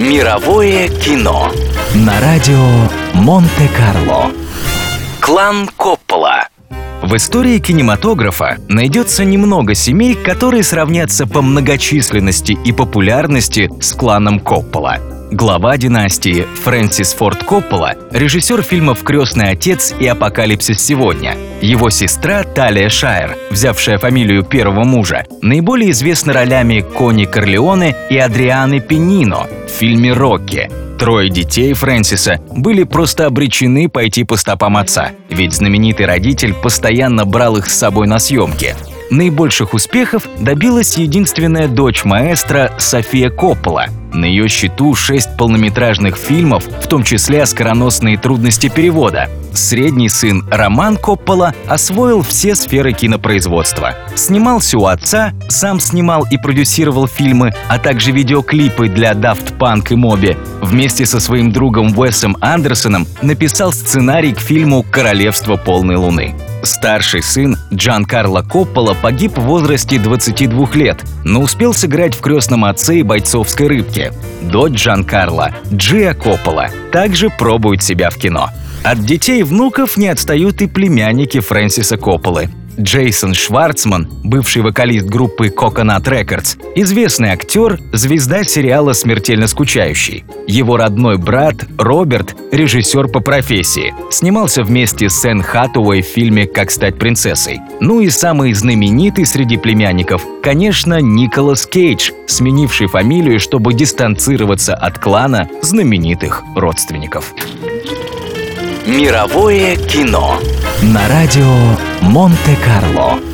Мировое кино на радио Монте-Карло. Клан Коппола. В истории кинематографа найдется немного семей, которые сравнятся по многочисленности и популярности с кланом Коппола – Глава династии Фрэнсис Форд Коппола, режиссер фильмов «Крестный отец» и «Апокалипсис сегодня». Его сестра Талия Шайер, взявшая фамилию первого мужа, наиболее известна ролями Кони Корлеоне и Адрианы Пенино в фильме «Рокки». Трое детей Фрэнсиса были просто обречены пойти по стопам отца, ведь знаменитый родитель постоянно брал их с собой на съемки. Наибольших успехов добилась единственная дочь маэстро София Коппола. На ее счету шесть полнометражных фильмов, в том числе «Оскароносные трудности перевода». Средний сын Роман Коппола освоил все сферы кинопроизводства. Снимался у отца, сам снимал и продюсировал фильмы, а также видеоклипы для Daft Punk и Моби. Вместе со своим другом Уэсом Андерсоном написал сценарий к фильму «Королевство полной луны». Старший сын Джан Карло Коппола погиб в возрасте 22 лет, но успел сыграть в «Крестном отце» и «Бойцовской рыбке». Дочь Джан Карло, Джия Коппола, также пробует себя в кино. От детей и внуков не отстают и племянники Фрэнсиса Копполы. Джейсон Шварцман, бывший вокалист группы Coconut Records, известный актер, звезда сериала «Смертельно скучающий». Его родной брат Роберт – режиссер по профессии. Снимался вместе с Энн Хатуэй в фильме «Как стать принцессой». Ну и самый знаменитый среди племянников, конечно, Николас Кейдж, сменивший фамилию, чтобы дистанцироваться от клана знаменитых родственников. Мировое кино на радио Монте-Карло.